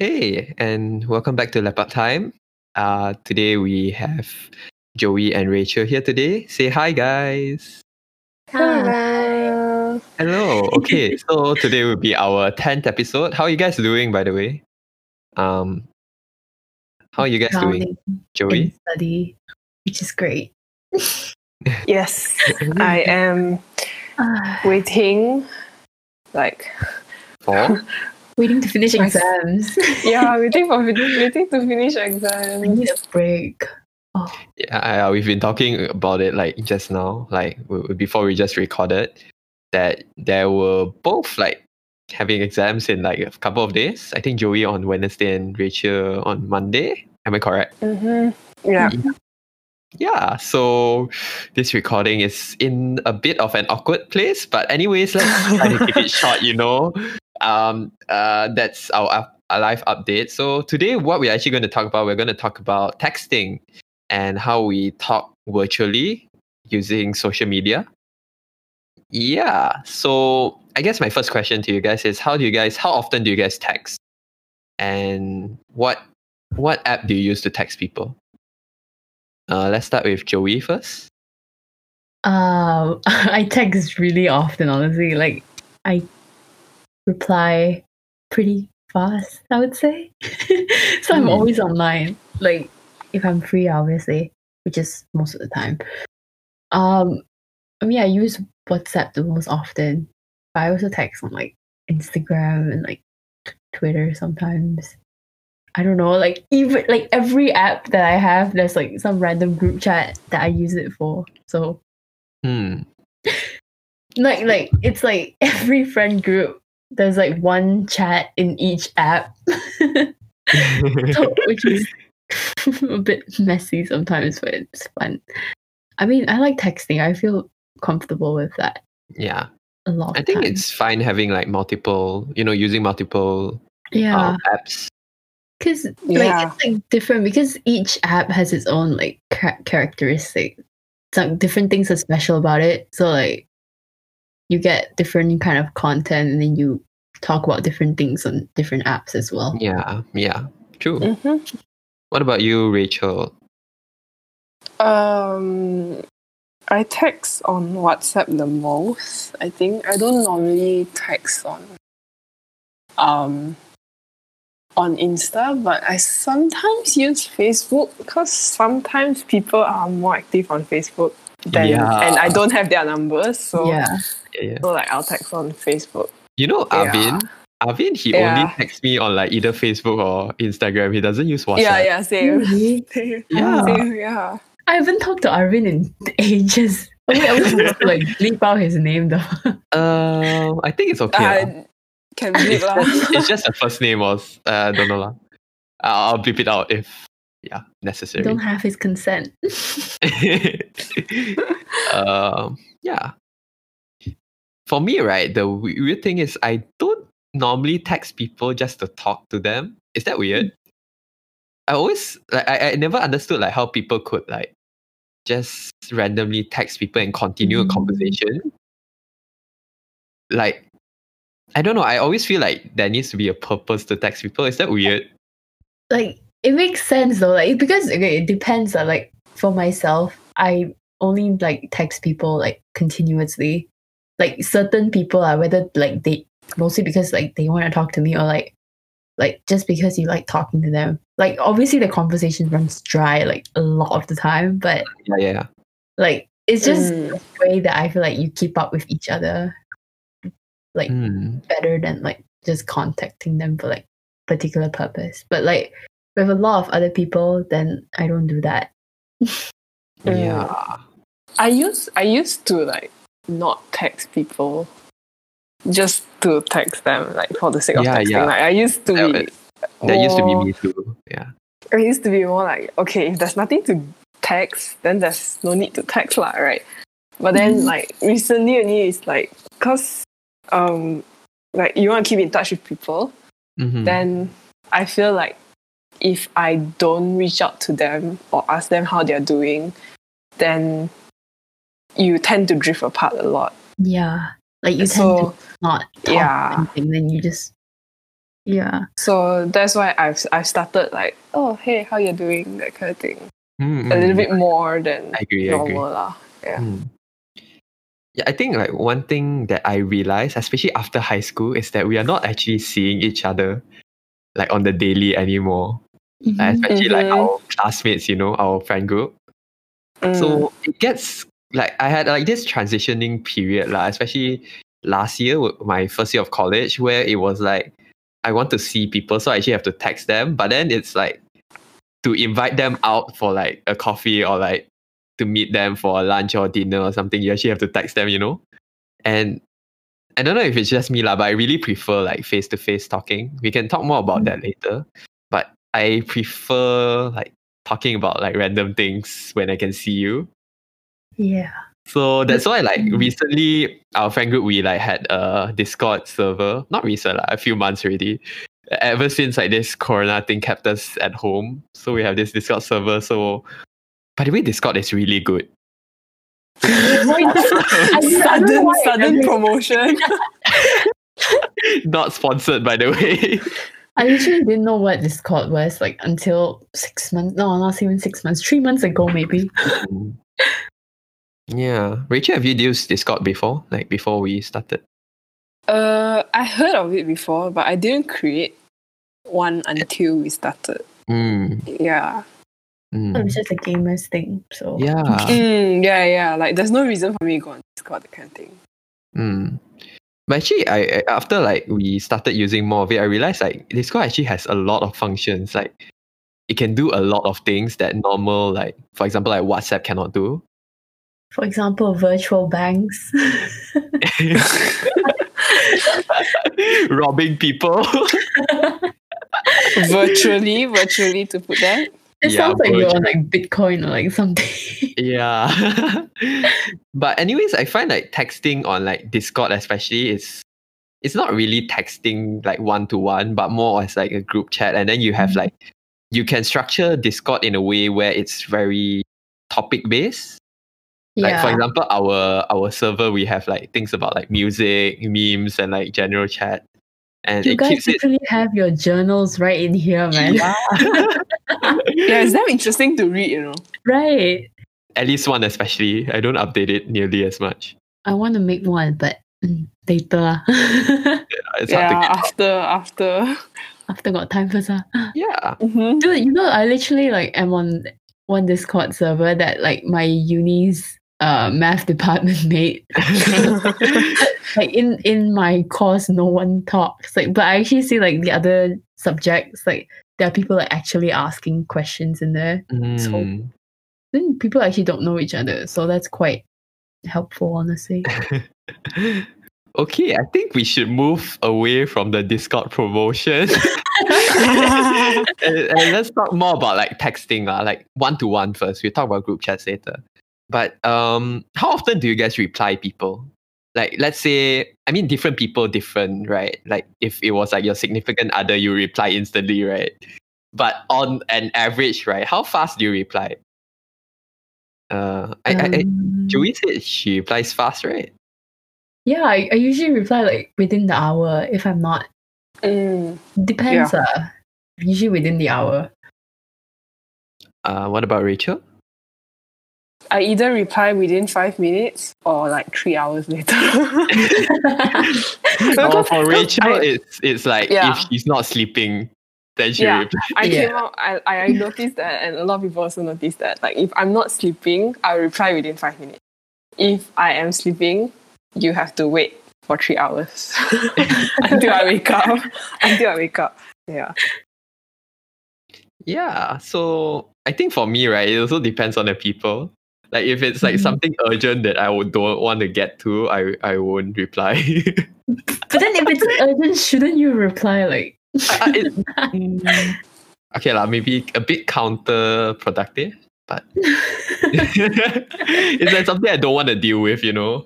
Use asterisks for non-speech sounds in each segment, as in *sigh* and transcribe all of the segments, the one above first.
Hey, and welcome back to Leopard Time. Uh, today we have Joey and Rachel here today. Say hi, guys. Hi. Hello. *laughs* Okay, so today will be our 10th episode. How are you guys doing, by the way? Um, how are you guys doing? Joey? study, which is great. *laughs* Yes, I am *sighs* waiting. Like, Four? *laughs* waiting to finish exams. *laughs* yeah, waiting for waiting to finish I exams. need a break. Oh, Yeah, uh, we've been talking about it like just now, like w- w- before we just recorded, that there were both like having exams in like a couple of days. I think Joey on Wednesday and Rachel on Monday. Am I correct? Mm-hmm. Yeah. Yeah, so this recording is in a bit of an awkward place, but anyways, let's try to keep it *laughs* short, you know. Um, uh, that's our, our live update. So today, what we're actually going to talk about, we're going to talk about texting and how we talk virtually using social media. Yeah, so I guess my first question to you guys is, how do you guys, how often do you guys text, and what what app do you use to text people? Uh, let's start with Joey first. um, *laughs* I text really often, honestly. Like, I reply pretty fast, I would say. *laughs* so I'm Hmm. always online. Like, if I'm free, obviously, which is most of the time. Um, I mean, I use WhatsApp the most often. But I also text on like Instagram and like Twitter sometimes. I don't know, like even like every app that I have, there's like some random group chat that I use it for. So Hmm. *laughs* like like it's like *laughs* every friend group there's like one chat in each app *laughs* so, which is *laughs* a bit messy sometimes but it's fun i mean i like texting i feel comfortable with that yeah, a lot I think times. it's fine having like multiple, you know, using multiple yeah um, apps. because Yeah. like it's like different because each app has its own like cha- characteristic some different things are special about it so like you get different kind of content and then you talk about different things on different apps as well Yeah, yeah, true. Mm-hmm. What about you, Rachel? Um, I text on WhatsApp the most. I think I don't normally text on um on Insta, but I sometimes use Facebook because sometimes people are more active on Facebook than Yeah. and I don't have their numbers, so yeah Yeah, yeah. so like I'll text on Facebook. You know, Yeah. Arvin. Arvin, he Yeah. only texts me on like either Facebook or Instagram. He doesn't use WhatsApp. Yeah, yeah, same. Really? *laughs* Same. Yeah. Same, yeah. I haven't talked to Arvin in ages. I mean, I was supposed to like bleep out his name though. *laughs* Um, I think it's okay. lah. Uh, can bleep lah. *laughs* it's just the first name was uh, I don't know lah. I'll I'll bleep it out if yeah necessary. Don't have his consent. um, yeah. For me, right, the weird thing is I don't normally text people just to talk to them. Is that weird? I always like I, I never understood like how people could like just randomly text people and continue a Mm. conversation. Like I don't know. I always feel like there needs to be a purpose to text people. Is that weird? like it makes sense though like because okay it depends uh, like for myself i only like text people like continuously like certain people are whether like they mostly because like they want to talk to me or like like just because you like talking to them like obviously the conversation runs dry like a lot of the time but Yeah, yeah. like it's just Mm. a way that i feel like you keep up with each other like Hmm. better than like just contacting them for like particular purpose. But like with a lot of other people, then I don't do that. *laughs* Yeah. I used I used to like not text people just to text them like for the sake of Yeah, texting. yeah. Like I used to That be That used to be me too. Yeah. I used to be more like okay if there's nothing to text then there's no need to text lah right. But then Mhm. like recently only it's like cause um like you want to keep in touch with people Mhm. then I feel like if I don't reach out to them or ask them how they're doing, then you tend to drift apart a lot. Yeah. Like you tend so to not talk yeah. anything, then you just Yeah. So that's why I've I've started like, oh hey, how you doing? That kind of thing. Mm, A little mm. bit more than I agree. I agree. normal lah. Yeah. Mm. Yeah, I think like one thing that I realized, especially after high school, is that we are not actually seeing each other like on the daily anymore. Like, Mhm. especially like Mhm. our classmates, you know, our friend group. Mm. So it gets like I had like this transitioning period, lah, especially last year, my first year of college, where it was like I want to see people, so I actually have to text them. But then it's like to invite them out for like a coffee or like to meet them for lunch or dinner or something, you actually have to text them, you know? And I don't know if it's just me, lah, but I really prefer like face to face talking. We can talk more about that mm. later. But I prefer like talking about like random things when I can see you. Yeah. So that's why like Mm. recently our friend group we like had a Discord server. Not recent, like, a few months already. Ever since like this corona thing kept us at home. So we have this Discord server. So by the way, Discord is really good. *laughs* sudden sudden promotion. *laughs* Not sponsored by the way. I literally didn't know what Discord was like until six months. No, not even six months. Three months ago, maybe. *laughs* yeah. Rachel, have you used Discord before? Like before we started? Uh, I heard of it before, but I didn't create one until we started. Mm, Yeah. mm. It was just a gamers thing. So Yeah. *laughs* Mm, yeah, yeah. Like, there's no reason for me to go on Discord, that kind of thing. Mm. But actually, I I- after like we started using more of it, I realized like Discord actually has a lot of functions. Like it can do a lot of things that normal, like for example, like WhatsApp cannot do. For example, virtual banks. *laughs* Robbing people. *laughs* virtually, virtually to put that. it Yeah, sounds like you're on like Bitcoin or like something. *laughs* yeah. but anyways, I find like texting on like Discord especially is it's not really texting like one to one, but more as like a group chat. And then you have Mhm. like you can structure Discord in a way where it's very topic based. Like yeah. for example, our our server we have like things about like music, memes, and like general chat, and you guys keeps it. have your journals right in here, man. Yeah. *laughs* Yeah, it's damn interesting to read, you know. Right. At least one, especially. I don't update it nearly as much. I want to make one, but mm, later. *laughs* ah. It's yeah, hard to get. after, after. After got time first. ah. Yeah. Mhm. Dude, you know, I literally like am on one Discord server that like my uni's uh math department *laughs* mate. *laughs* like in in my course, no one talks. Like, but I actually see like the other subjects, like there are people like actually asking questions in there. Mm. Then people actually don't know each other, so that's quite helpful, honestly. *laughs* Okay, I think we should move away from the Discord promotion and, and let's talk more about like texting, uh, like one to one first. We'll talk about group chats later. But um, how often do you guys reply people? Like, let's say, I mean, different people, different, right? Like, if it was like your significant other, you reply instantly, right? But on an average, right, how fast do you reply? Uh, I, I, I, Um, Joey said she replies fast, right? yeah, I, I usually reply like within the hour if I'm not. Mm. Depends. Uh, usually within the hour. Uh, what about Rachel? I either reply within five minutes or like three hours later. *laughs* Because- for Rachel, I- it's it's like Yeah. if she's not sleeping, then she Yeah. reply. I Yeah. came out, I, I noticed that, and a lot of people also noticed that. Like, if I'm not sleeping, I'll reply within five minutes. If I am sleeping, you have to wait for three hours *laughs* until I wake up. *laughs* until I wake up. Yeah. Yeah. So I think for me, right, it also depends on the people. Like if it's like Mhm. something urgent that I would don't want to get to, I I won't reply. *laughs* But then if it's urgent, shouldn't you reply like? Uh, it- *laughs* mm, okay, lah, maybe a bit counterproductive, but *laughs* it's like something I don't want to deal with, you know.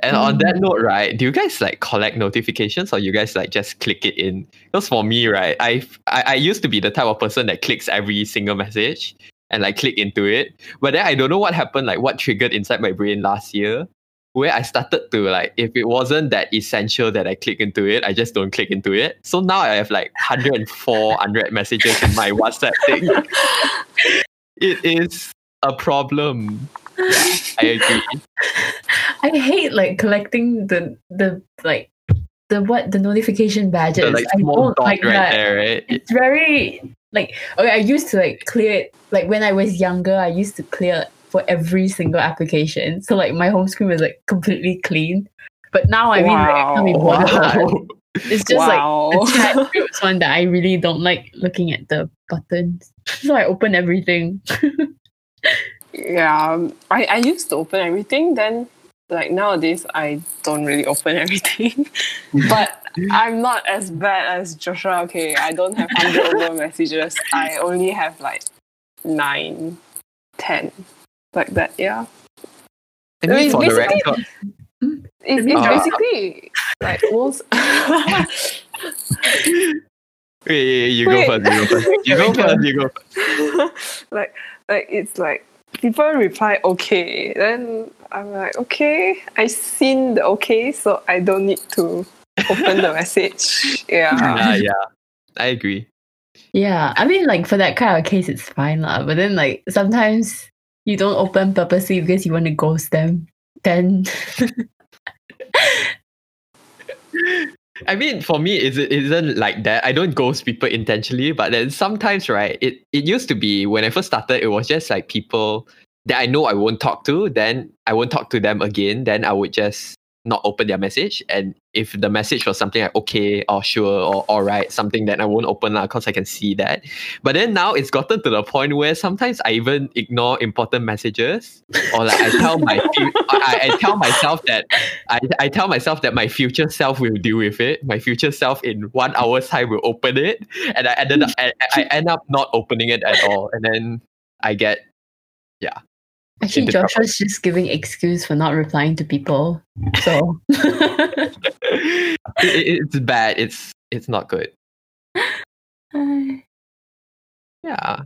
And on that Mm. note, right, do you guys like collect notifications or you guys like just click it in? Because for me, right, I, I I used to be the type of person that clicks every single message and like click into it. But then I don't know what happened, like what triggered inside my brain last year, where I started to like, if it wasn't that essential that I click into it, I just don't click into it. So now I have like 104 100 messages in my WhatsApp thing. *laughs* it is a problem. Yeah, I agree. I hate like collecting the the like the what the notification badges. The like I don't dot like right that. there, right? It's very like okay. I used to like clear it like when I was younger. I used to clear for every single application. So like my home screen was like completely clean. But now I mean like, I can't Wow. It's just Wow. like *laughs* the chat groups one that I really don't like looking at the buttons. So I open everything. Yeah, um, I, I used to open everything. Then, like nowadays, I don't really open everything. *laughs* but I'm not as bad as Joshua. Okay, I don't have hundred over *laughs* messages. I only have like nine, ten, like that. Yeah, I mean, mean, for the record, it, it's Uh, basically like most. *laughs* *laughs* wait, wait, wait, you go Wait. first. You go first. You go first. You go first. like like it's like people reply okay then i'm like okay i seen the okay so i don't need to open the *laughs* message yeah Yeah, yeah. I agree. Yeah, I mean, like for that kind of case, it's fine lah. But then, like sometimes you don't open purposely because you want to ghost them. Then, *laughs* I mean, for me, it's, it isn't like that. I don't ghost people intentionally, but then sometimes, right? It it used to be when I first started, it was just like people that I know I won't talk to. Then I won't talk to them again. Then I would just not open their message. And if the message was something like okay or sure or all right, something that I won't open lah because I can see that. But then now it's gotten to the point where sometimes I even ignore important messages or like I tell my I, I tell myself that I, I tell myself that my future self will deal with it. My future self in one hour's time will open it, and I ended up I, I end up not opening it at all, and then I get actually, Joshua's just giving excuse for not replying to people. So, *laughs* it, it- it's bad. It's it's not good. *sighs* Yeah.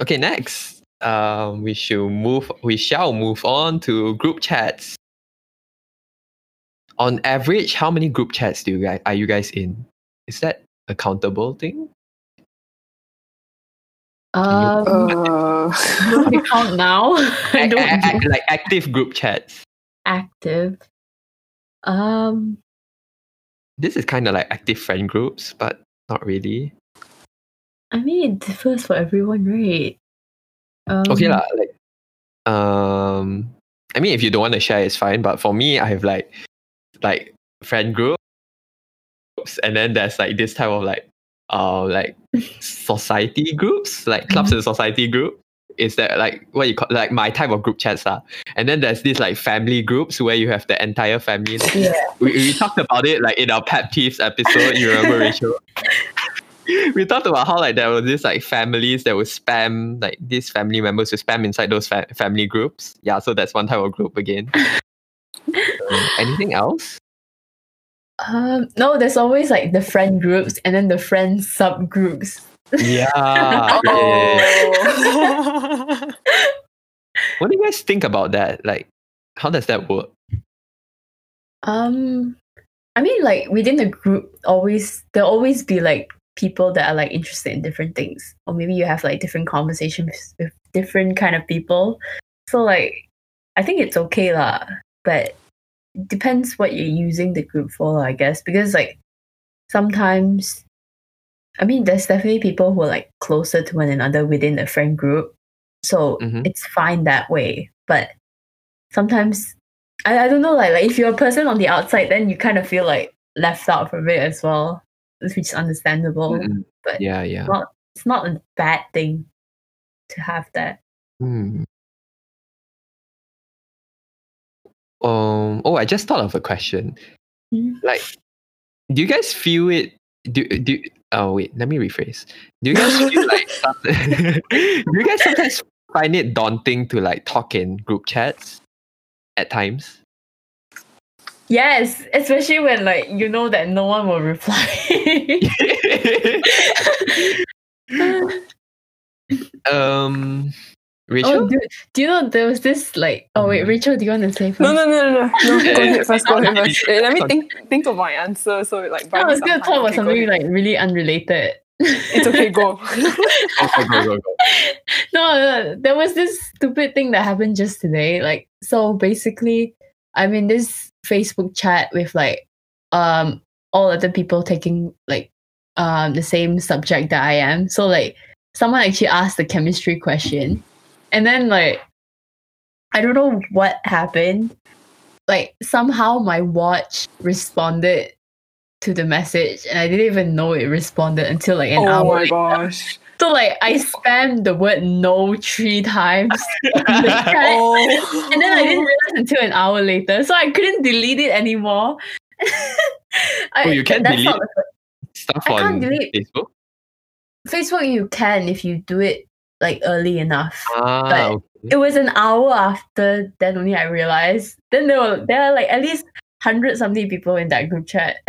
Okay, next. Um, we should move. We shall move on to group chats. On average, how many group chats do you guys are you guys in? Is that a countable thing? Um, uh, *laughs* don't you count now? *laughs* I A- don't a- know. like active group chats. active. Um, This is kind of like active friend groups, but not really. I mean, it differs for everyone, right? Um, Okay, lah. Like, um, I mean, if you don't want to share, it's fine. But for me, I have like, like friend groups, and then there's like this type of like, uh, like society groups, like clubs and society group. Is that like what you call like my type of group chats lah? And then there's this like family groups where you have the entire family. *laughs* Yeah. we, we talked about it like in our pet peeves episode. You remember, Rachel? *laughs* we talked about how like there was this like families that would spam like these family members would spam inside those fa- family groups. Yeah, so that's one type of group again. *laughs* Um, anything else? Um, no, there's always like the friend groups and then the friend subgroups. Yeah. *laughs* oh. *laughs* What do you guys think about that? Like, how does that work? Um, I mean, like within the group, always there'll always be like people that are like interested in different things, or maybe you have like different conversations with different kind of people. So like, I think it's okay lah, but depends what you're using the group for, I guess, because like sometimes, I mean, there's definitely people who are like closer to one another within the friend group, so Mhm. it's fine that way. But sometimes I, I don't know, like, like if you're a person on the outside, then you kind of feel like left out from it as well, which is understandable. Mm, but- yeah, yeah. Not it's not a bad thing to have that. Hmm. Um. Oh, I just thought of a question. Hmm. Like, do you guys feel it? Do do? Oh wait, let me rephrase. Do you guys feel like? *laughs* *laughs* do you guys sometimes find it daunting to like talk in group chats at times? Yes, especially when like you know that no one will reply. *laughs* um, Rachel? Oh, do, do you know there was this like? Oh wait, Mhm. Rachel, do you want to say first? No, no, no, no, no. no go ahead *laughs* first. Go ahead first. Let me think. Think of my answer. So like. buy I was some gonna talk about Okay, something ahead. like really unrelated. It's okay. Go. *laughs* go, go, go, go. no, no, there was this stupid thing that happened just today. Like, so basically, I'm in this Facebook chat with like um all other people taking like um the same subject that I am. So like someone actually asked the chemistry question, and then like I don't know what happened. Like somehow my watch responded to the message, and I didn't even know it responded until like an oh hour. Oh my later. gosh. *laughs* So like I spammed the word no three times. in the chat, Oh. And then I didn't realize until an hour later. So I couldn't delete it anymore. *laughs* I, Oh, you can that's delete Stuff I on can't delete- Facebook. Facebook you can if you do it like early enough. Ah, But- okay. It was an hour after then only I realized. Then there were there are like at least hundred something people in that group chat. *laughs*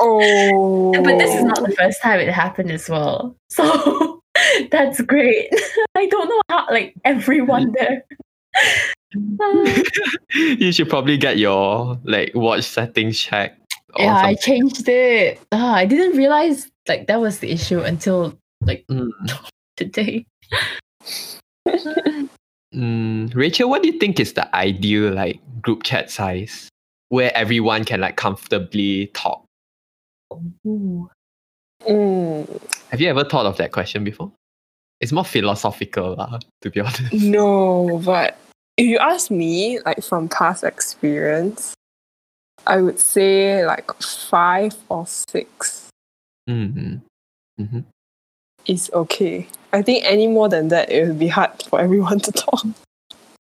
Oh. but this is not the first time it happened as well. So *laughs* that's great. *laughs* I don't know how like everyone there. Ah. you should probably get your like watch settings checked. yeah, I changed it. Ah, I didn't realize like that was the issue until Mm. Today. Mm, Rachel, what do you think is the ideal like group chat size where everyone can like comfortably talk? Ooh. Mm, Have you ever thought of that question before? It's more philosophical, lah, to be *laughs* honest. no, but if you ask me, like from past experience, I would say like five or six Mm-hmm. Mm-hmm. Is okay. I think any more than that, it would be hard *laughs* for everyone to talk.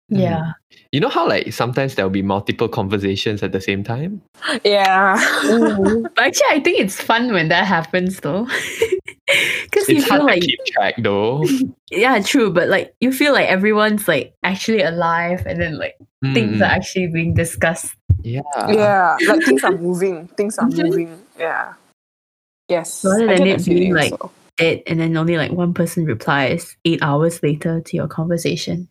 Yeah. You know how like sometimes there'll be multiple conversations at the same time? Yeah. Ooh. *laughs* but actually, I think it's fun when that happens though. *laughs* Because you It's feel hard like to keep track though. yeah, true, but like you feel like everyone's like actually alive, and then like things Mm, are actually being discussed. yeah. yeah. Like things are moving. Things are moving. Yeah. Yes. Rather than it being like- also. Dead, and then only like one person replies eight hours later to your conversation.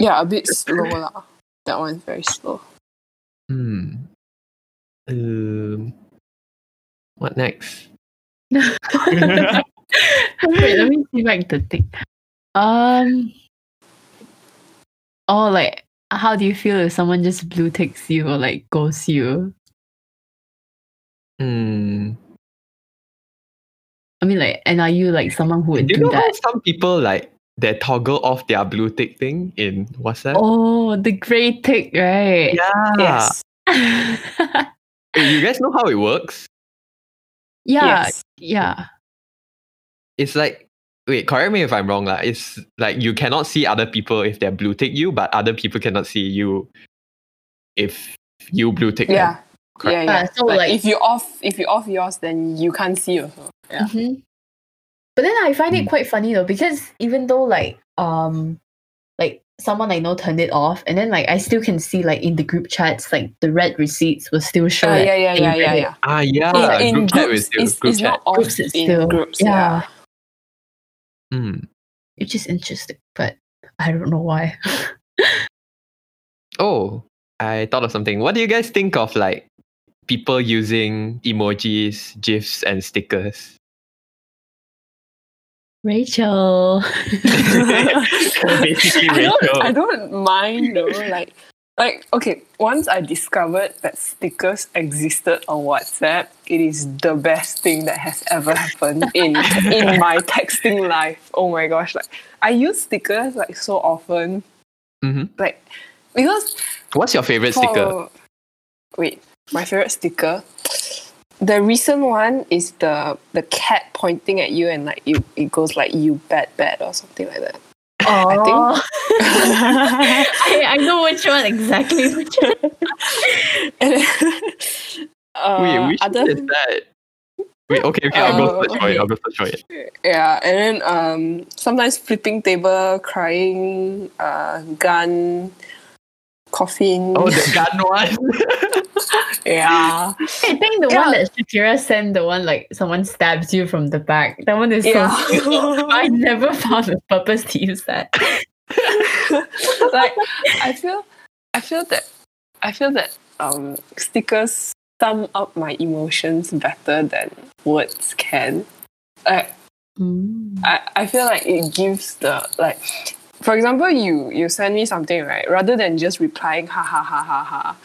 Yeah, a bit slow lah. That one's very slow. Hmm. Um, what next? *laughs* Wait, let me see back the thing. Um. Oh, like, how do you feel if someone just blue ticks you or like ghosts you? Hmm. I mean, like, and are you like someone who would Do you do know how that? some people like they toggle off their blue tick thing in WhatsApp? Oh, the gray tick, right? yeah. Yes. *laughs* Wait, you guys know how it works? yeah, Yes. yeah. It's like wait, correct me if I'm wrong, lah. It's like you cannot see other people if they're blue tick you, but other people cannot see you if you blue tick them. Yeah. Yeah, yeah. Uh, so, like, like- if you off if you off yours, then you can't see also. Yeah. Mhm. But then I find it Mm. quite funny though because even though like um like someone I know turned it off and then like I still can see like in the group chats like the read receipts will still show. Uh, yeah, yeah, yeah, yeah, yeah. Ah yeah. in, in group chat groups, with you. it's, Group it's chat. not off Groups it's in still- groups. yeah. Yeah. Hmm. Which is interesting, but I don't know why. *laughs* Oh, I thought of something. What do you guys think of like people using emojis, gifs, and stickers? Rachel. *laughs* Basically, I don't, I don't mind though. Like, like okay. Once I discovered that stickers existed on WhatsApp, it is the best thing that has ever happened in in *laughs* my texting life. Oh my gosh! Like, I use stickers like so often. Mm-hmm. Like, because What's your favorite sticker? Wait, my favorite sticker. The recent one is the the cat pointing at you and like you it goes like you bad bad or something like that. Oh, think- *laughs* I, I know which one exactly. Which one. then, *laughs* uh, Wait, which other, is that? Wait, okay, okay, I'll go Uh, search for it. I'll go search for it. yeah, and then um sometimes flipping table, crying, uh, gun, coffin. Oh, the gun one. *laughs* yeah, I think the Yeah. one that Shakira sent, the one like someone stabs you from the back. That one is yeah. so. *laughs* I never found a purpose to use that. *laughs* like I feel I feel that I feel that um stickers sum up my emotions better than words can. Like Mm. I, I feel like it gives the like for example you you send me something right rather than just replying ha ha ha ha ha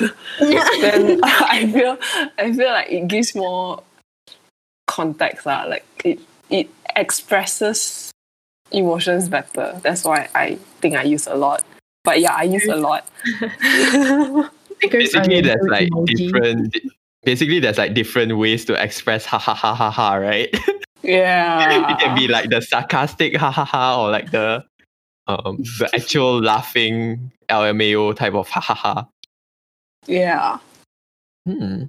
*laughs* then *laughs* I feel I feel like it gives more context lah. Like it it expresses emotions better. That's why I think I use a lot. But yeah, I use a lot. *laughs* Basically there's like emoji. different basically there's like different ways to express ha ha ha ha ha right yeah. it can be like the sarcastic ha ha ha or like the um the actual laughing lmao type of ha ha ha yeah. hmm.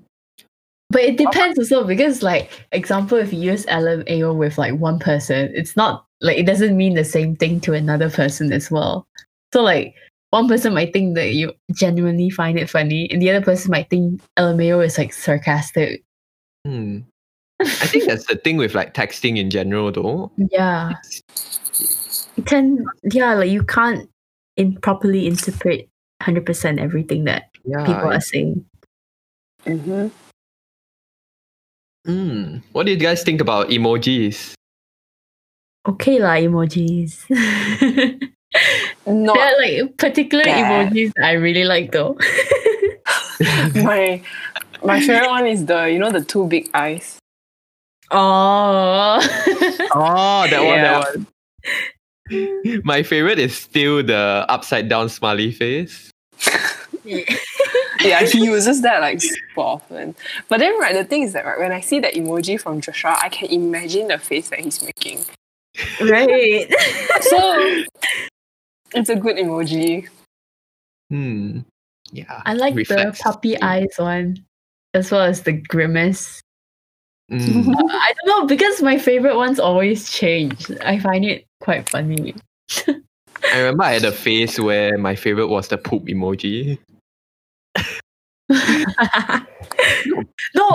But it depends also because, like, example, if you use LMAO with like one person, it's not like it doesn't mean the same thing to another person as well. So, like, one person might think that you genuinely find it funny, and the other person might think LMAO is like sarcastic. Hmm. i think that's the thing with like texting in general though Yeah, it can. Yeah, like you can't in properly interpret hundred percent everything that yeah people are saying. Mm-hmm. Hmm. what do you guys think about emojis Okay, lah, emojis. Not there are like particular bad. emojis I really like though. *laughs* my my favorite one is the you know the two big eyes. Oh. *laughs* oh that one Yeah. that one my favorite is still the upside down smiley face *laughs* Yeah, he uses that like super often. But then right, the thing is that right, when I see that emoji from Joshua, I can imagine the face that he's making. right. *laughs* So it's a good emoji. hmm yeah I like Reflex. the puppy eyes one, as well as the grimace. Hmm. *laughs* I don't know because my favorite ones always change. I find it quite funny. *laughs* I remember I had a phase where my favorite was the poop emoji. No,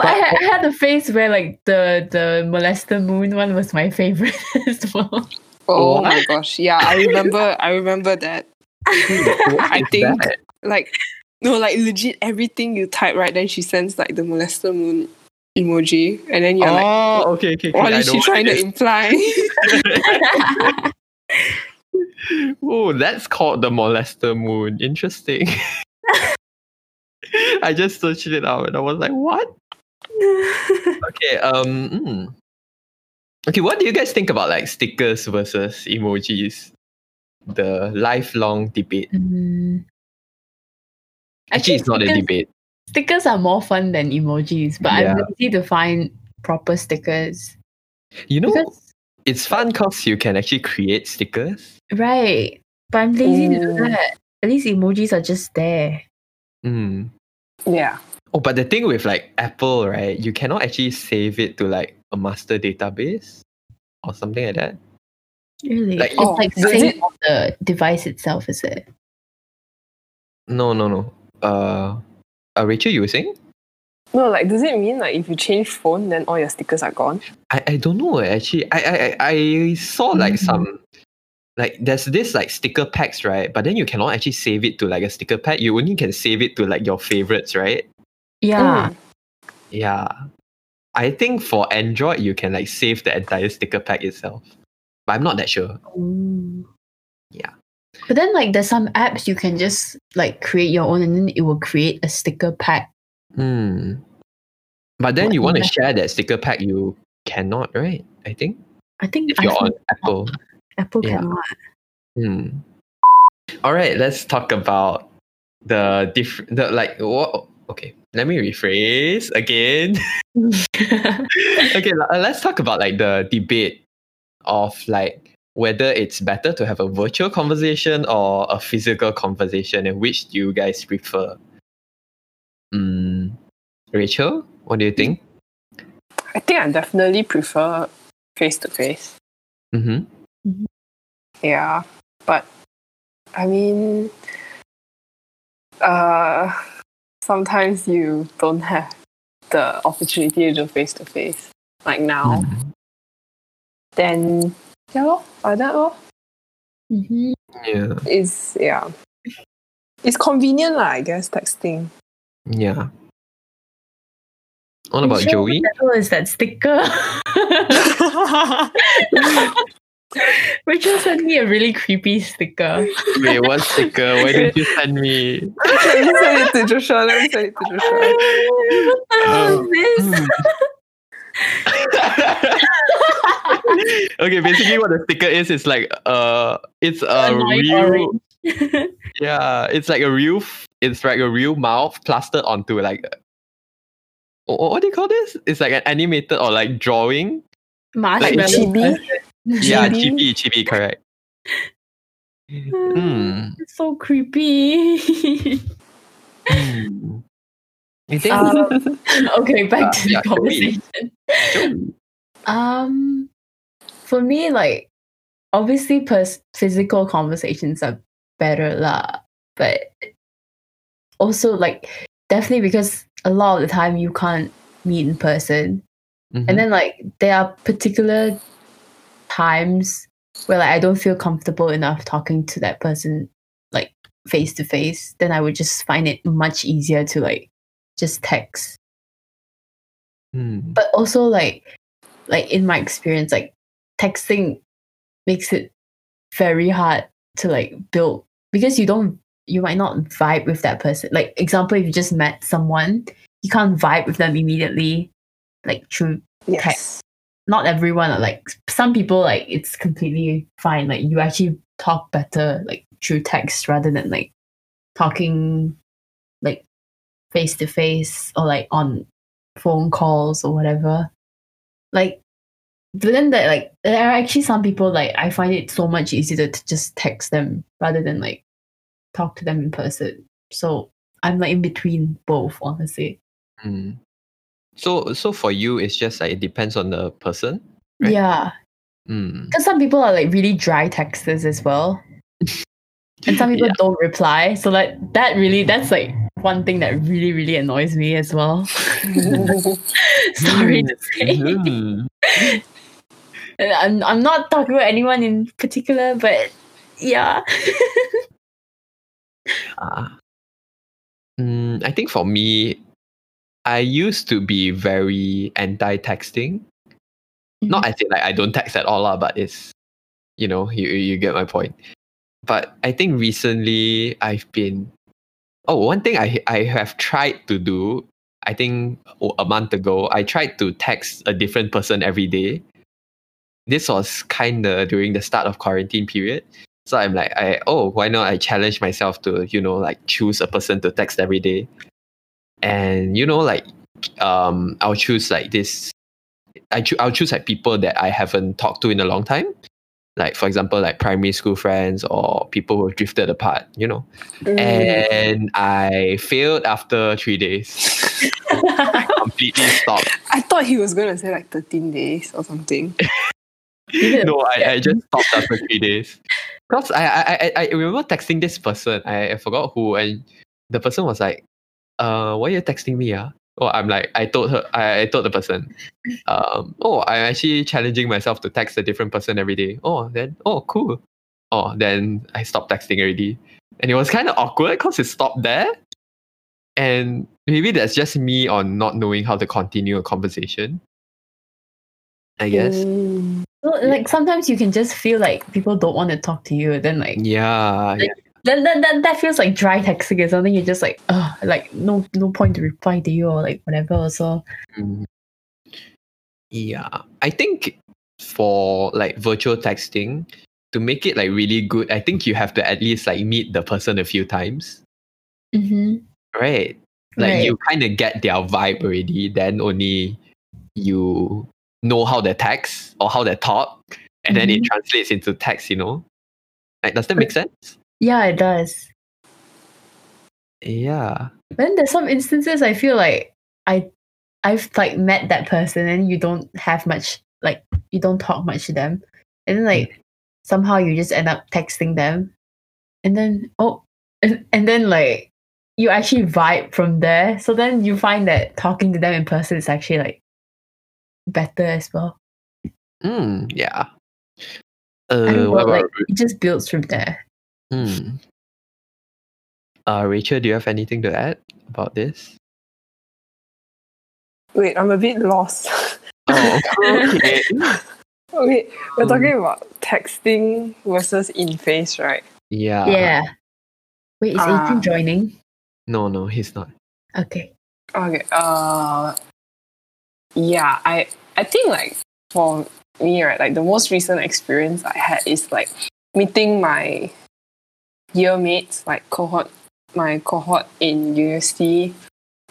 I, had, I had a phase where like the the molester moon one was my favorite *laughs* as well. Oh What? my gosh. Yeah, I remember I remember that. *laughs* I think like no, like legit everything you type right, then she sends like the molester moon emoji. And then you're like, oh, okay, okay. okay. what I is she trying to is. imply? *laughs* oh, that's called the molester moon. Interesting. *laughs* I just searched it out and I was like, what? *laughs* Okay, um, mm. okay. What do you guys think about like stickers versus emojis? The lifelong debate. Mm. Actually, it's not a debate. Stickers are more fun than emojis, but Yeah. I'm lazy to find proper stickers. You know, Because it's fun because you can actually create stickers. right, but I'm lazy to do Mm. that. At least emojis are just there. Mm. Yeah. Oh, but the thing with like Apple, right? You cannot actually save it to like a master database or something like that. Really, Like- it's Oh, like does saved it- on the device itself, is it? No, no, no. Uh, uh Rachel, you were saying? No, like does it mean like if you change phone then all your stickers are gone? I, I don't know eh, actually. I I I I saw like Mhm. some like there's this like sticker packs, right? But then you cannot actually save it to like a sticker pack. You only can save it to like your favorites, right? Yeah. Mm. Yeah. I think for Android you can like save the entire sticker pack itself. But I'm not that sure. Ooh. Yeah. But then like there's some apps you can just like create your own and then it will create a sticker pack. Hmm. But then What you want to share that sticker pack, you cannot, right? I think I think if you're on iPhone- Apple. Apple Yeah. cannot. Hmm. All right, let's talk about the different, the like what. Okay, let me rephrase again. *laughs* okay, let's talk about like the debate of like whether it's better to have a virtual conversation or a physical conversation, and which do you guys prefer? Mm, Rachel, what do you think? I think I definitely prefer face to face. Mm-hmm. Yeah. But I mean uh sometimes you don't have the opportunity to do face to face. Like now. Mm-hmm. Then yeah lor, like that lor. Mm-hmm. Yeah. Is yeah. It's convenient lah, I guess, texting. Yeah. What about Joey? What the hell is that sticker? *laughs* *laughs* *laughs* *laughs* Rachel sent me a really creepy sticker. Wait, what sticker? Why did you send me? Let me send it to Joshua. Let me send it to Joshua. What the hell is this? okay, basically what the sticker is is like uh it's a Annoying real yeah, it's like a real it's like a real mouth plastered onto like wh- wh- what do you call this? It's like an animated or like drawing. Marshmallow. chibi? Yeah, Chibi? chibi, chibi, correct. Hmm. It's so creepy. think Um, okay, back Uh, to the yeah, conversation. Um, for me, like obviously, pers- physical conversations are better lah, but also like definitely because a lot of the time you can't meet in person, Mhm. and then like there are particular times where like I don't feel comfortable enough talking to that person like face to face. Then I would just find it much easier to like just text Hmm. but also like like in my experience like texting makes it very hard to like build because you don't you might not vibe with that person like example if you just met someone you can't vibe with them immediately like through Yes. Not everyone like some people like it's completely fine like you actually talk better like through text rather than like talking like face to face or like on phone calls or whatever. Like but then that like there are actually some people like i find it so much easier to just text them rather than like talk to them in person. So i'm like in between both honestly. Hmm. So so for you it's just like it depends on the person. Right. yeah Hmm. Because some people are like really dry texters as well. *laughs* And some people Yeah. don't reply. So like that really that's like one thing that really, really annoys me as well. *laughs* Sorry to say. Hmm. I'm I'm not talking about anyone in particular, but yeah. *laughs* Ah. Mm, I think for me, I used to be very anti-texting. Not mm-hmm. as in like I don't text at all, lah, but it's you know, you you get my point. But I think recently I've been oh one thing I I have tried to do, I think a month ago, I tried to text a different person every day. This was kinda during the start of quarantine period. So I'm like, I oh, why not I challenge myself to, you know, like choose a person to text every day. And you know, like um I'll choose like this I choo- I'll choose like people that I haven't talked to in a long time. Like for example, like primary school friends or people who have drifted apart, you know. Mm. And I failed after three days. *laughs* Completely stopped. I thought he was gonna say like 13 days or something. *laughs* no, I, I just stopped after three days. Because I, I, I, I remember texting this person. I, I forgot who, and the person was like, uh, why are you texting me? Ah? Oh, I'm like, I told her, I, I told the person, um, oh, I'm actually challenging myself to text a different person every day. Oh, then, oh, cool. Oh, then I stopped texting already. And it was kind of awkward because it stopped there. And maybe that's just me on not knowing how to continue a conversation. I guess. Mm. Well, like sometimes you can just feel like people don't want to talk to you. Then like Yeah, yeah. Then that, that, that feels like dry texting or something. You're just like, oh, like no no point to reply to you or like whatever. So Mm. Yeah, I think for like virtual texting, to make it like really good, I think you have to at least like meet the person a few times, mm-hmm. right? Like Right. you kind of get their vibe already, then only you know how they text or how they talk, and then it Mhm. translates into text. You know, like does that make sense? Yeah, it does. Yeah. Then there's some instances I feel like I I've like met that person and you don't have much like you don't talk much to them. And then like somehow you just end up texting them. And then oh and, and then like you actually vibe from there. So then you find that talking to them in person is actually like better as well. Mm, yeah. Uh, don't know, what like it just builds from there. Hmm. Uh, Rachel, do you have anything to add about this? Wait, I'm a bit lost. Oh, okay. *laughs* Wait, we're Um, talking about texting versus in face, right? yeah. yeah. Wait, is. Adrian joining? No, no, he's not. Okay. Okay. Uh, yeah. I I think like for me, right, like the most recent experience I had is like meeting my year mates, like cohort, my cohort in university,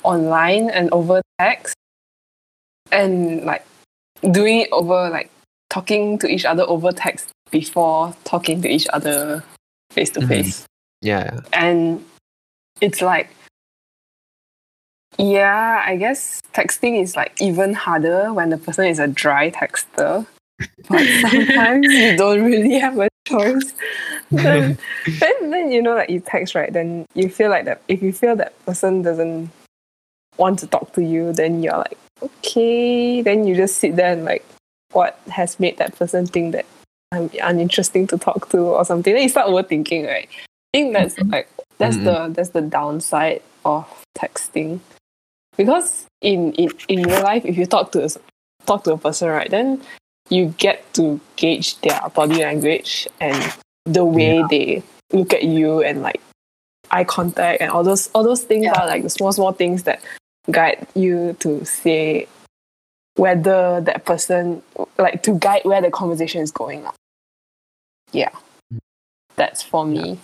online and over text, and like doing it over like talking to each other over text before talking to each other face to face Yeah. and it's like yeah i guess texting is like even harder when the person is a dry texter but *laughs* sometimes you don't really have a choice then, *laughs* *laughs* then then you know like you text right then you feel like that if you feel that person doesn't want to talk to you then you're like okay. Then you just sit there and like what has made that person think that i'm uninteresting to talk to or something? Then you start overthinking right? I think that's Mhm. like that's Mhm. the that's the downside of texting. Because in, in in real life if you talk to a, talk to a person right then you get to gauge their body language and the way they look at you and like eye contact and all those all those things Yeah. are like the small small things that guide you to say whether that person like to guide where the conversation is going on. Yeah. That's for me.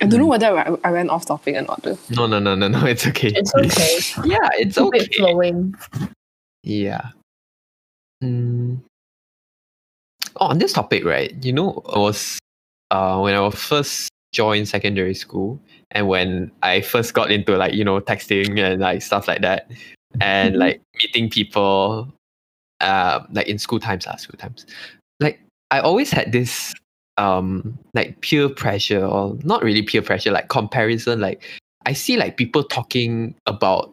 I don't know Mm. whether I, I went off topic or not though. No, no, no, no, no. It's okay. It's okay. *laughs* yeah, it's okay. it flowing. Yeah. Mm. Oh, on this topic, right? You know, I was uh when I was first joined secondary school and when I first got into like, you know, texting and like stuff like that and Mhm. like meeting people um like in school times, ah, school times. Like I always had this um like peer pressure or not really peer pressure, like comparison. Like I see like people talking about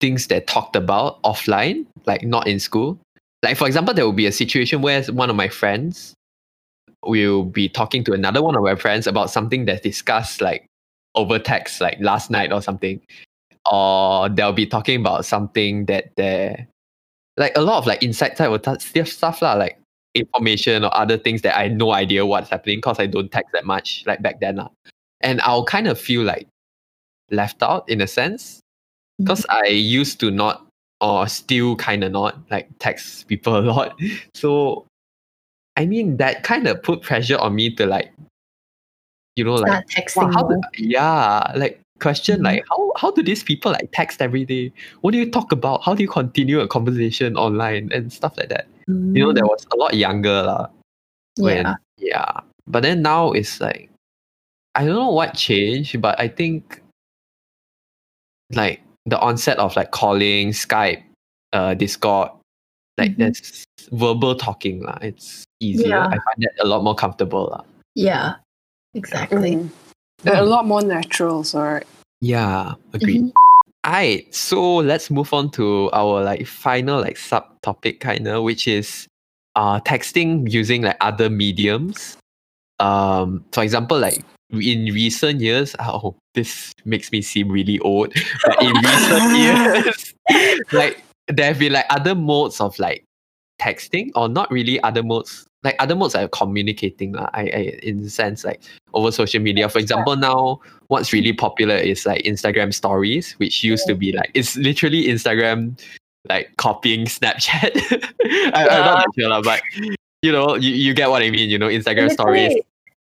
things they talked about offline, like not in school. Like for example, there will be a situation where one of my friends will be talking to another one of my friends about something that's discussed like over text, like last night or something. Or they'll be talking about something that they like a lot of like inside type of t- stuff lah, like information or other things that I had no idea what's happening because I don't text that much like back then. lah. And I'll kind of feel like left out in a sense because mm-hmm. I used to not or still kind of not like text people a lot. *laughs* So, I mean, that kind of put pressure on me to like, you know, like, texting wow, do, yeah, like question Mhm. like how how do these people like text every day? What do you talk about? How do you continue a conversation online and stuff like that? You know, there was a lot younger lah when Mm. yeah. yeah. But then now it's like I don't know what changed, but I think like the onset of like calling, Skype, uh, Discord, like Mhm. there's verbal talking lah. It's easier. Yeah. I find that a lot more comfortable lah. Yeah. Exactly. Mm. They're a lot more natural, so right? Yeah, agreed. Mhm. Alright, so let's move on to our like final like subtopic kinda, which is uh texting using like other mediums. Um, for example, like in recent years, oh, this makes me seem really old. But in recent *laughs* years, *laughs* like there have been like other modes of like texting, or not really other modes. Like other modes are communicating, lah. I, I in the sense like over social media. For example, now what's really popular is like Instagram stories, which used to be like it's literally Instagram like copying Snapchat. *laughs* I, I'm not sure, but you know, you, you get what I mean, you know, Instagram stories.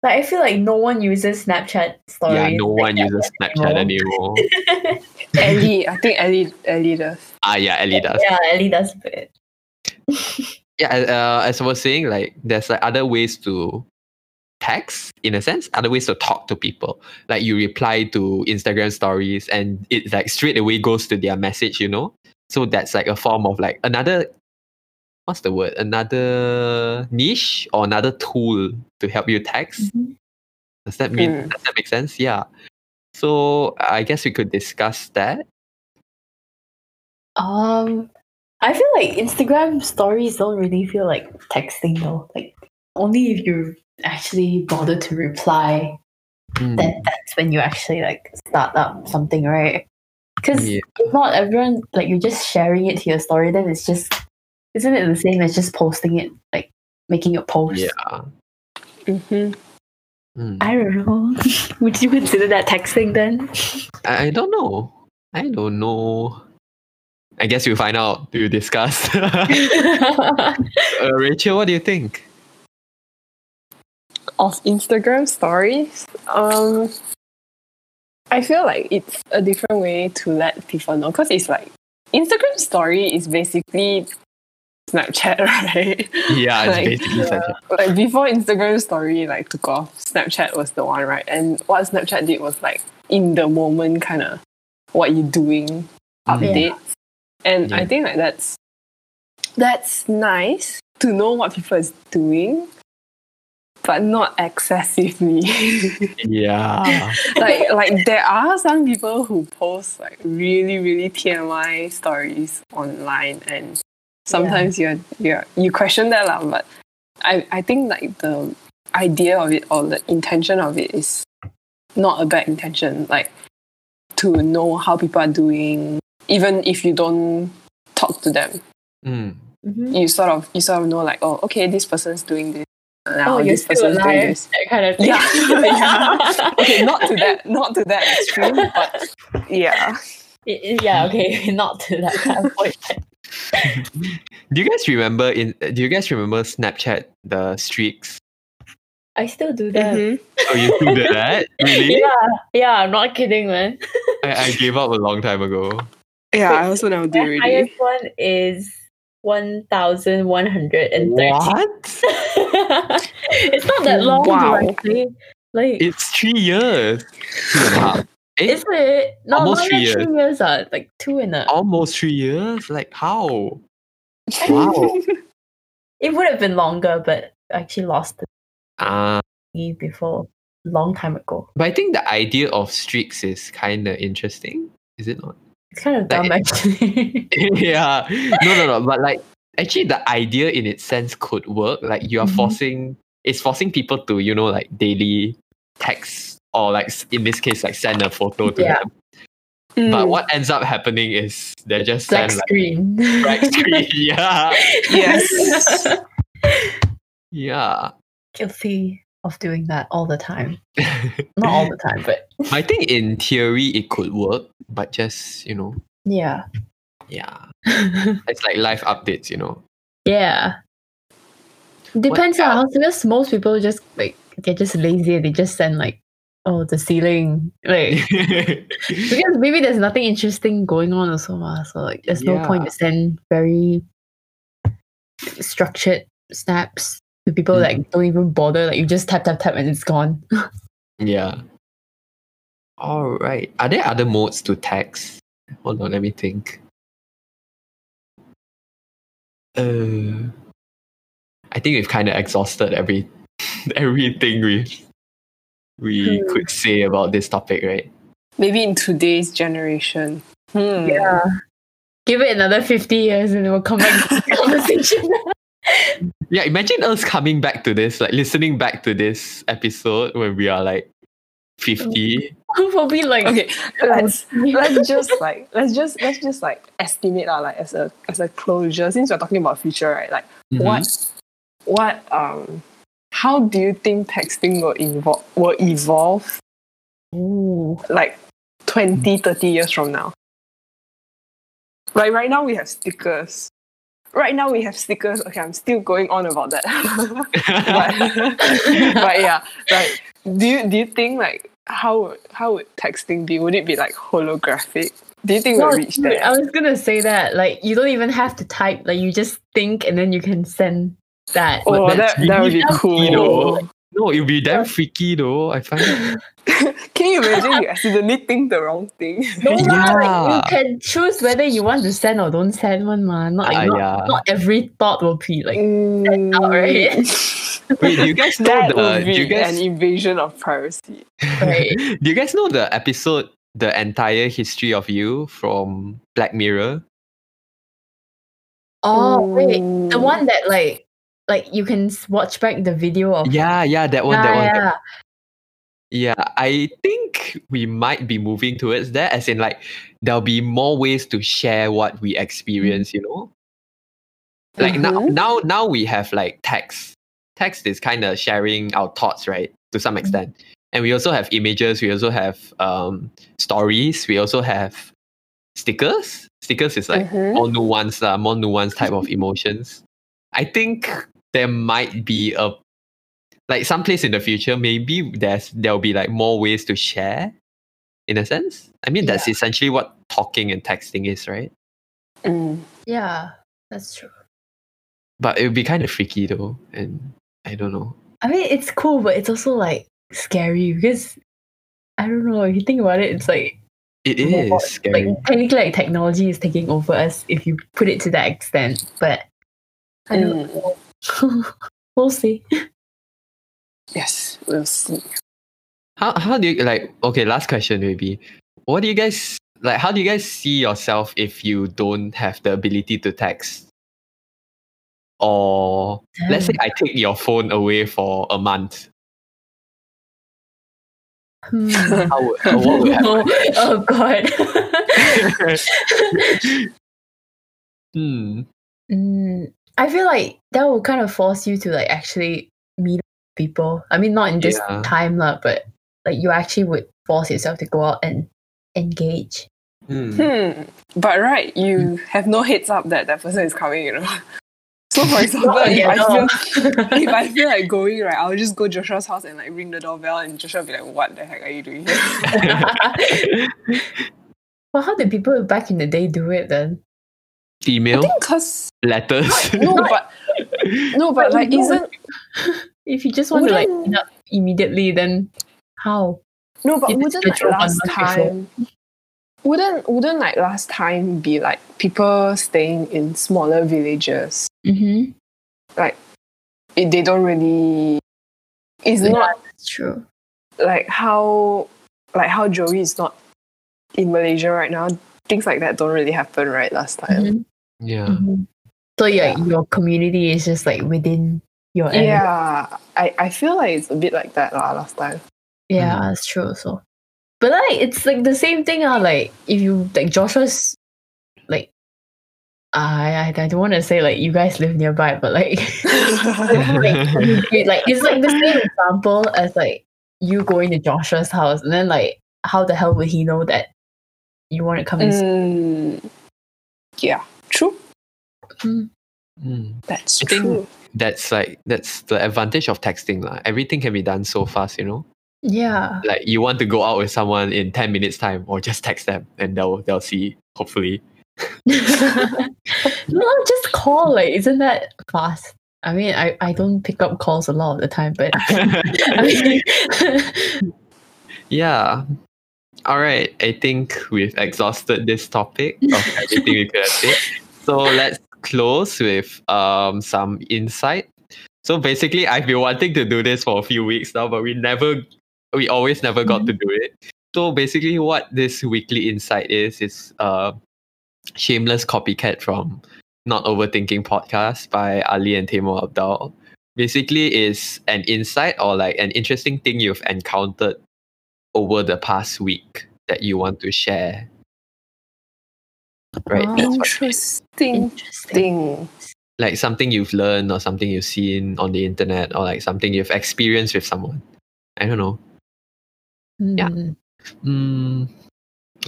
Literally, Like I feel like no one uses Snapchat stories. Yeah, no like one uses Snapchat anymore. anymore. *laughs* Ellie, I think Ellie, Ellie does. ah, yeah, Ellie does. yeah, Ellie does a bit. *laughs* Yeah, uh, as I was saying, like there's like other ways to text in a sense, other ways to talk to people. Like you reply to Instagram stories and it like straight away goes to their message, you know? So that's like a form of like another what's the word? Another niche or another tool to help you text. Mhm. Does that mean Mm. does that make sense? Yeah. So I guess we could discuss that. Um, I feel like Instagram stories don't really feel like texting though. Like only if you actually bother to reply, Mm, then that's when you actually like start up something, right? Because Yeah. if not, everyone like you're just sharing it to your story. Then it's just isn't it the same as just posting it, like making a post? yeah. Mm-hmm. Mm. I don't know. *laughs* Would you consider that texting then? I, I don't know. I don't know. I guess we'll find out. We'll discuss. *laughs* uh, Rachel, what do you think? Of Instagram stories, um, I feel like it's a different way to let people know because it's like Instagram story is basically Snapchat, *laughs* right? Yeah, it's Like, basically such a- like before Instagram story like took off, Snapchat was the one, right? And what Snapchat did was like in the moment kind of what you're doing mm-hmm. updates. And I think like that's that's nice to know what people is doing, but not excessively. *laughs* yeah. like like there are some people who post like really really TMI stories online and sometimes you're you're you question that lah, but I, I think like the idea of it or the intention of it is not a bad intention. Like to know how people are doing, even if you don't talk to them. Mm. Mhm. You sort of you sort of know like, oh okay, this person's doing this. Now Oh, this still person's doing this. That kind of thing. *laughs* Yeah, yeah. *laughs* Okay, not to that, not to that extreme, but *laughs* yeah. I- I- yeah, okay, not to that kind of point. Do you guys remember in do you guys remember Snapchat the streaks? I still do that. Mhm. Oh you still did that? *laughs* Really? Yeah, yeah, I'm not kidding, man. *laughs* I, I gave up a long time ago. Yeah, I also never do The really. highest one is one thousand one hundred and thirty. What? *laughs* it's not that long, though, Wow. actually. Like, It's three years. Two and a half. Eh? is it? No, Almost not three like three years. Uh, like two and a. Almost three years? Like how? Wow. *laughs* It would have been longer, but I actually lost the before long time ago. but I think the idea of streaks is kind of interesting. Is it not? It's kind of dumb, Like- actually. *laughs* yeah. No, no, no. But like, actually, the idea in its sense could work. Like, you are Mhm. forcing, it's forcing people to, you know, like daily text or like in this case, like send a photo to Yeah. them. But Mm. what ends up happening is they're just Black send like screen. black screen. *laughs* yeah, Yes. *laughs* yeah. Guilty of doing that all the time. *laughs* Not all the time, but I think in theory it could work, but just you know, yeah. yeah, it's like live updates. You know. yeah. Depends on how because most people just like they're just lazy and they just send like oh the ceiling like *laughs* because maybe there's nothing interesting going on also ma, so like there's no point Yeah. to send very structured snaps to people Mm. that don't even bother like you just tap tap tap and it's gone *laughs* Yeah. All right. Are there other modes to text? Hold on, let me think. Uh, I think we've kind of exhausted every *laughs* everything we we Hmm. could say about this topic, right? Maybe in today's generation. Hmm. yeah give it another 50 years and it will come back to the *laughs* conversation Yeah, imagine us coming back to this, like listening back to this episode when we are like fifty. *laughs* we'll be like Okay, let's *laughs* let's just like let's just let's just like estimate uh, like as a as a closure since we're talking about future right like Mhm. what what um how do you think texting will evolve will evolve Ooh. like 20 30 years from now like right now we have stickers right now we have stickers okay i'm still going on about that *laughs* but, *laughs* but yeah like do you do you think like how how would texting be would it be like holographic do you think No, we'll reach that? I was gonna say that. Like, you don't even have to type. Like, you just think, and then you can send that. Oh that, that's that would be cool You know, no, it'd be damn freaky though. I find *laughs* can you imagine you accidentally think the wrong thing *laughs* No, lah, like, you can choose whether you want to send or don't send one, man. Not, like, Ah, not, yeah. not every thought will be like. Mm, out, right? *laughs* Wait, do you guys know that the? would Do you guys an invasion of privacy Right. do you guys know the episode, the entire history of you from Black Mirror? Oh wait, the one that like like you can s- watch back the video of Yeah, yeah, that one, yeah, that one. that yeah. Yeah, I think we might be moving towards that, as in like there'll be more ways to share what we experience, you know? Like now Mhm. now now we have like text. Text is kind of sharing our thoughts, right? To some extent. And we also have images, we also have um stories, we also have stickers. Stickers is like Mhm. more nuanced, uh, more nuanced type of emotions. I think there might be a like someplace in the future, maybe there's there'll be like more ways to share, in a sense. I mean, that's essentially what talking and texting is, right? Mm. Yeah, that's true. But it would be kind of freaky though, and I don't know. I mean, it's cool, but it's also like scary because I don't know. If you think about it, it's like it is more- is scary. like technically like technology is taking over us if you put it to that extent. But I don't Mm. know. *laughs* we'll see. Yes, we'll see. How how do you like? Okay, last question maybe. What do you guys like? How do you guys see yourself if you don't have the ability to text? Or let's say I take your phone away for a month. Hmm. How would, what would *laughs* happen? oh god. *laughs* hmm. Mm, I feel like that will kind of force you to like actually meet people. I mean, not in this Yeah. time lah, but like you actually would force yourself to go out and engage. Hmm. Hmm. But right, you have no heads up that that person is coming, you know. *laughs* So for *laughs* example, if yet, I no. feel if I *laughs* feel like going right, I'll just go Joshua's house and like ring the doorbell and Joshua will be like, What the heck are you doing here? well, how did people back in the day do it then? I Email, think cause letters. no but *laughs* no but like isn't If you just want to like Wouldn't- up immediately, then how? no but If wouldn't like last month before. time wouldn't wouldn't like last time be like people staying in smaller villages? Mm-hmm. Like it, they don't really it's Yeah. not true. like how like how Joey is not in Malaysia right now. Things like that don't really happen right last time. Mhm. Yeah. Mhm. So yeah, your community is just like within your area. Yeah, I, I feel like it's a bit like that lah last time. Yeah, Mm. that's true also. But like it's like the same thing, uh, like if you like Joshua's like I I, I don't want to say like you guys live nearby, but like, *laughs* like, you- like it's like the same *laughs* example as like you going to Joshua's house and then like how the hell would he know that you want to come and Mm, yeah, true. him? Hmm. That's I think- true. That's like that's the advantage of texting, lah. Everything can be done so fast, you know. Yeah. Like you want to go out with someone in ten minutes time, or just text them and they'll they'll see. Hopefully, *laughs* no, just call. Like, isn't that fast? I mean, I, I don't pick up calls a lot of the time, but *laughs* *laughs* I mean, yeah. All right, I think we've exhausted this topic of *laughs* everything we could have said. So let's close with um some insight. So basically, I've been wanting to do this for a few weeks now, but we never, we always never got to do it. So basically, what this weekly insight is is uh, shameless copycat from Not Overthinking podcast by Ali and Taimur Abdaal. Basically, is an insight or like an interesting thing you've encountered over the past week that you want to share. Right, Oh. that's what it is. Interesting interesting. like something you've learned or something you've seen on the internet or like something you've experienced with someone. I don't know. Yeah. Mm. Mm,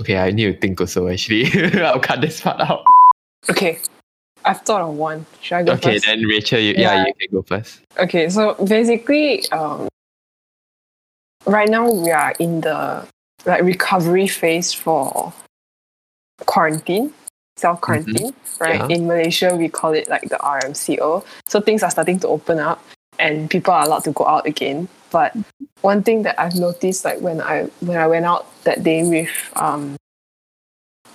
okay, I need to think also actually. *laughs* I'll cut this part out. Okay, I've thought of one. Should I go Okay, first? then Rachel, you, yeah. Yeah. you can go first. Okay, so basically, um, right now we are in the like recovery phase for quarantine, self quarantine, right? Yeah. In Malaysia, we call it like the RMCO. So things are starting to open up, and people are allowed to go out again. But one thing that I've noticed, like when I when I went out that day with um,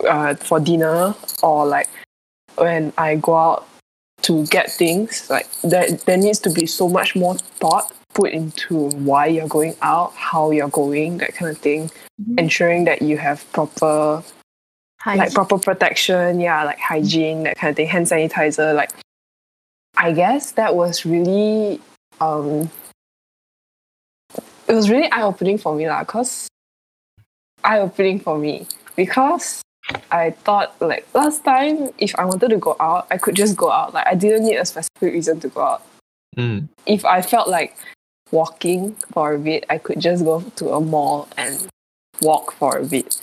uh, for dinner, or like when I go out to get things like there, there needs to be so much more thought put into why you're going out how you're going that kind of thing Mhm. ensuring that you have proper like proper protection, yeah, like hygiene, that kind of thing, hand sanitizer. Like, I guess that was really, um, it was really eye opening for me, lah. Cause eye opening for me because I thought like last time, if I wanted to go out, I could just go out. Like, I didn't need a specific reason to go out. Mm. If I felt like walking for a bit, I could just go to a mall and walk for a bit,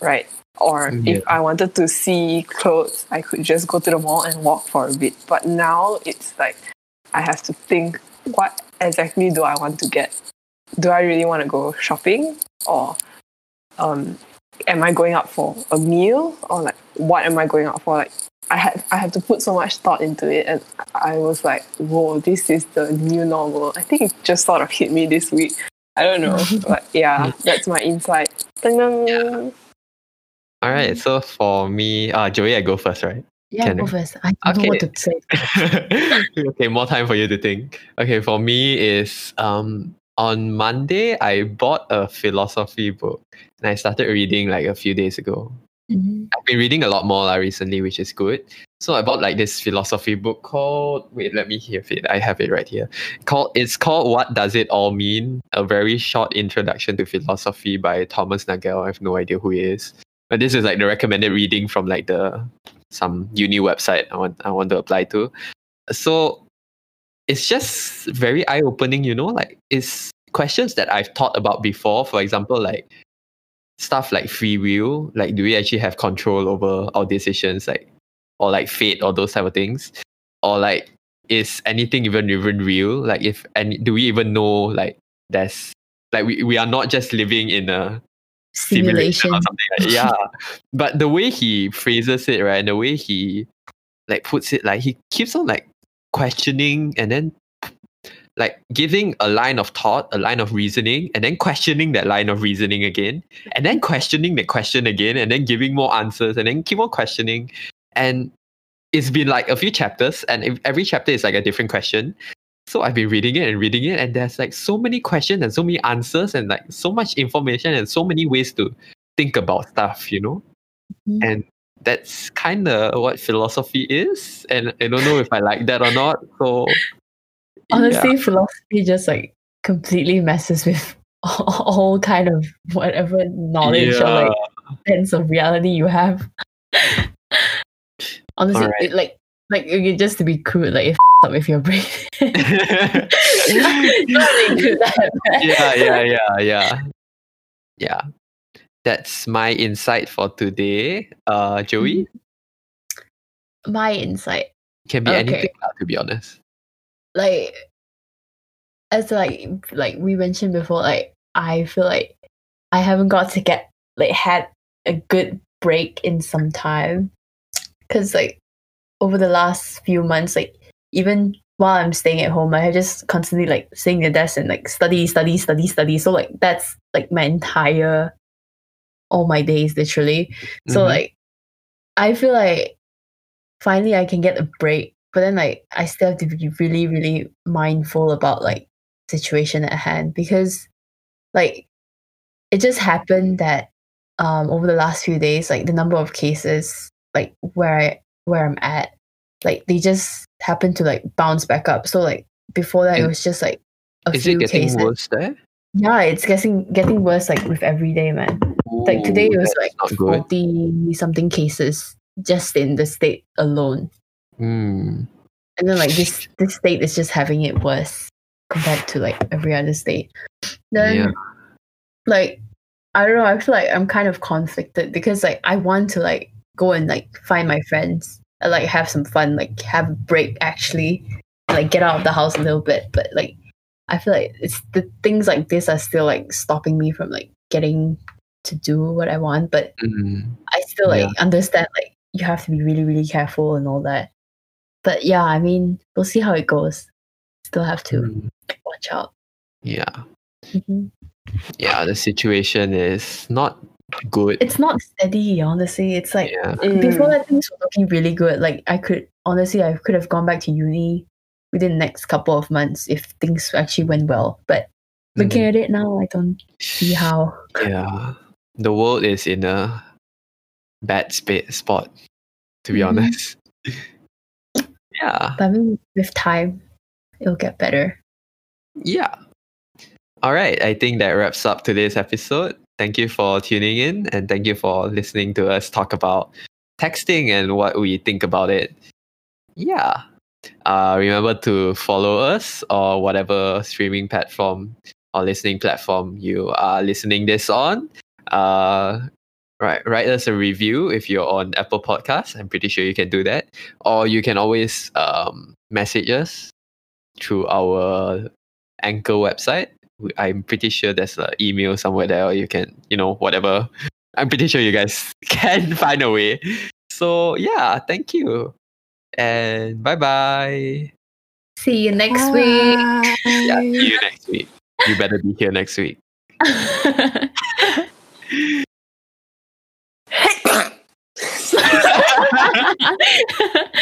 right? Or Yeah. if I wanted to see clothes, I could just go to the mall and walk for a bit. But now it's like I have to think what exactly do I want to get? Do I really want to go shopping or um am I going out for a meal or like what am I going out for? Like I had I had to put so much thought into it and I was like, whoa, this is the new normal. I think it just sort of hit me this week. I don't know. *laughs* but yeah, that's my insight. Ding-dong. All right. So for me, uh, Joey, I go first, right? yeah, can go I- first. I don't know what to say. *laughs* okay, more time for you to think. Okay, for me is um on Monday I bought a philosophy book and I started reading like a few days ago. Mhm. I've been reading a lot more lah recently, which is good. So I bought like this philosophy book called wait, let me hear it. I have it right here. Called it's called What Does It All Mean? A very short introduction to philosophy by Thomas Nagel. I have no idea who he is. But this is like the recommended reading from like the some uni website I want I want to apply to. So it's just very eye opening, you know, like it's questions that I've thought about before. For example, like stuff like free will, like do we actually have control over our decisions, like or like fate or those type of things, or like is anything even even real? Like if any, do we even know like there's like we, we are not just living in a simulation Simulation. or something like yeah *laughs* but the way he phrases it right and the way he like puts it like he keeps on like questioning and then like giving a line of thought a line of reasoning and then questioning that line of reasoning again and then questioning the question again and then giving more answers and then keep on questioning and it's been like a few chapters and every chapter is like a different question so I've been reading it and reading it, and there's like so many questions and so many answers and like so much information and so many ways to think about stuff, you know? Mhm. And that's kind of what philosophy is. And I don't know if I like that or not. So, Honestly, philosophy just like completely messes with *laughs* all, kind of whatever knowledge or like sense of reality you have. *laughs* Honestly, Alright. it, like like just to be crude, like if *laughs* up with your brain. yeah. Not really good that yeah, yeah, yeah, yeah. Yeah. That's my insight for today. Uh, Joey, My insight, can be Okay. anything, to be honest. Like as like like we mentioned before, like I feel like I haven't got to get like had a good break in some time, because like over the last few months, like even while I'm staying at home, I have just constantly like sitting at the desk and like study, study, study, study. So like that's like my entire all my days literally. So Mhm. like I feel like finally I can get a break, but then like I still have to be really, really mindful about like situation at hand because like it just happened that um over the last few days, like the number of cases like where I where I'm at, like they just happen to like bounce back up. So like before that it was just like a Is few it getting cases. worse there? Yeah, it's getting getting worse like with every day, man like today it was like 40 something cases just in the state alone Hmm. and then like this this state is just having it worse compared to like every other state then Yeah. like i don't know i feel like i'm kind of conflicted because like i want to like go and like find my friends and like have some fun like have a break actually like get out of the house a little bit but like i feel like it's the things like this are still like stopping me from like getting to do what i want but Mm. I still like Yeah. understand like you have to be really really careful and all that. But yeah, I mean, we'll see how it goes. Still have to Mm. watch out. Yeah. Mhm. Yeah. The situation is not good. It's not steady, honestly. It's like yeah. before that things were looking really good. Like I could honestly, I could have gone back to uni within the next couple of months if things actually went well. But looking Mm. at it now, I don't see *sighs* how. Yeah. The world is in a bad spa- spot, to be Mhm. honest. *laughs* yeah. But I mean, with time, it'll get better. Yeah. All right. I think that wraps up today's episode. Thank you for tuning in and thank you for listening to us talk about texting and what we think about it. Yeah. Uh, remember to follow us or whatever streaming platform or listening platform you are listening this on. Uh, right, write us a review if you're on Apple Podcasts. I'm pretty sure you can do that. Or you can always um, message us through our Anchor website. I'm pretty sure there's an email somewhere there, or you can, you know, whatever. *laughs* I'm pretty sure you guys *laughs* can find a way. So yeah, thank you, and bye bye. See you next week. Yeah, see you *laughs* next week. You better be here next week. ハハハハ!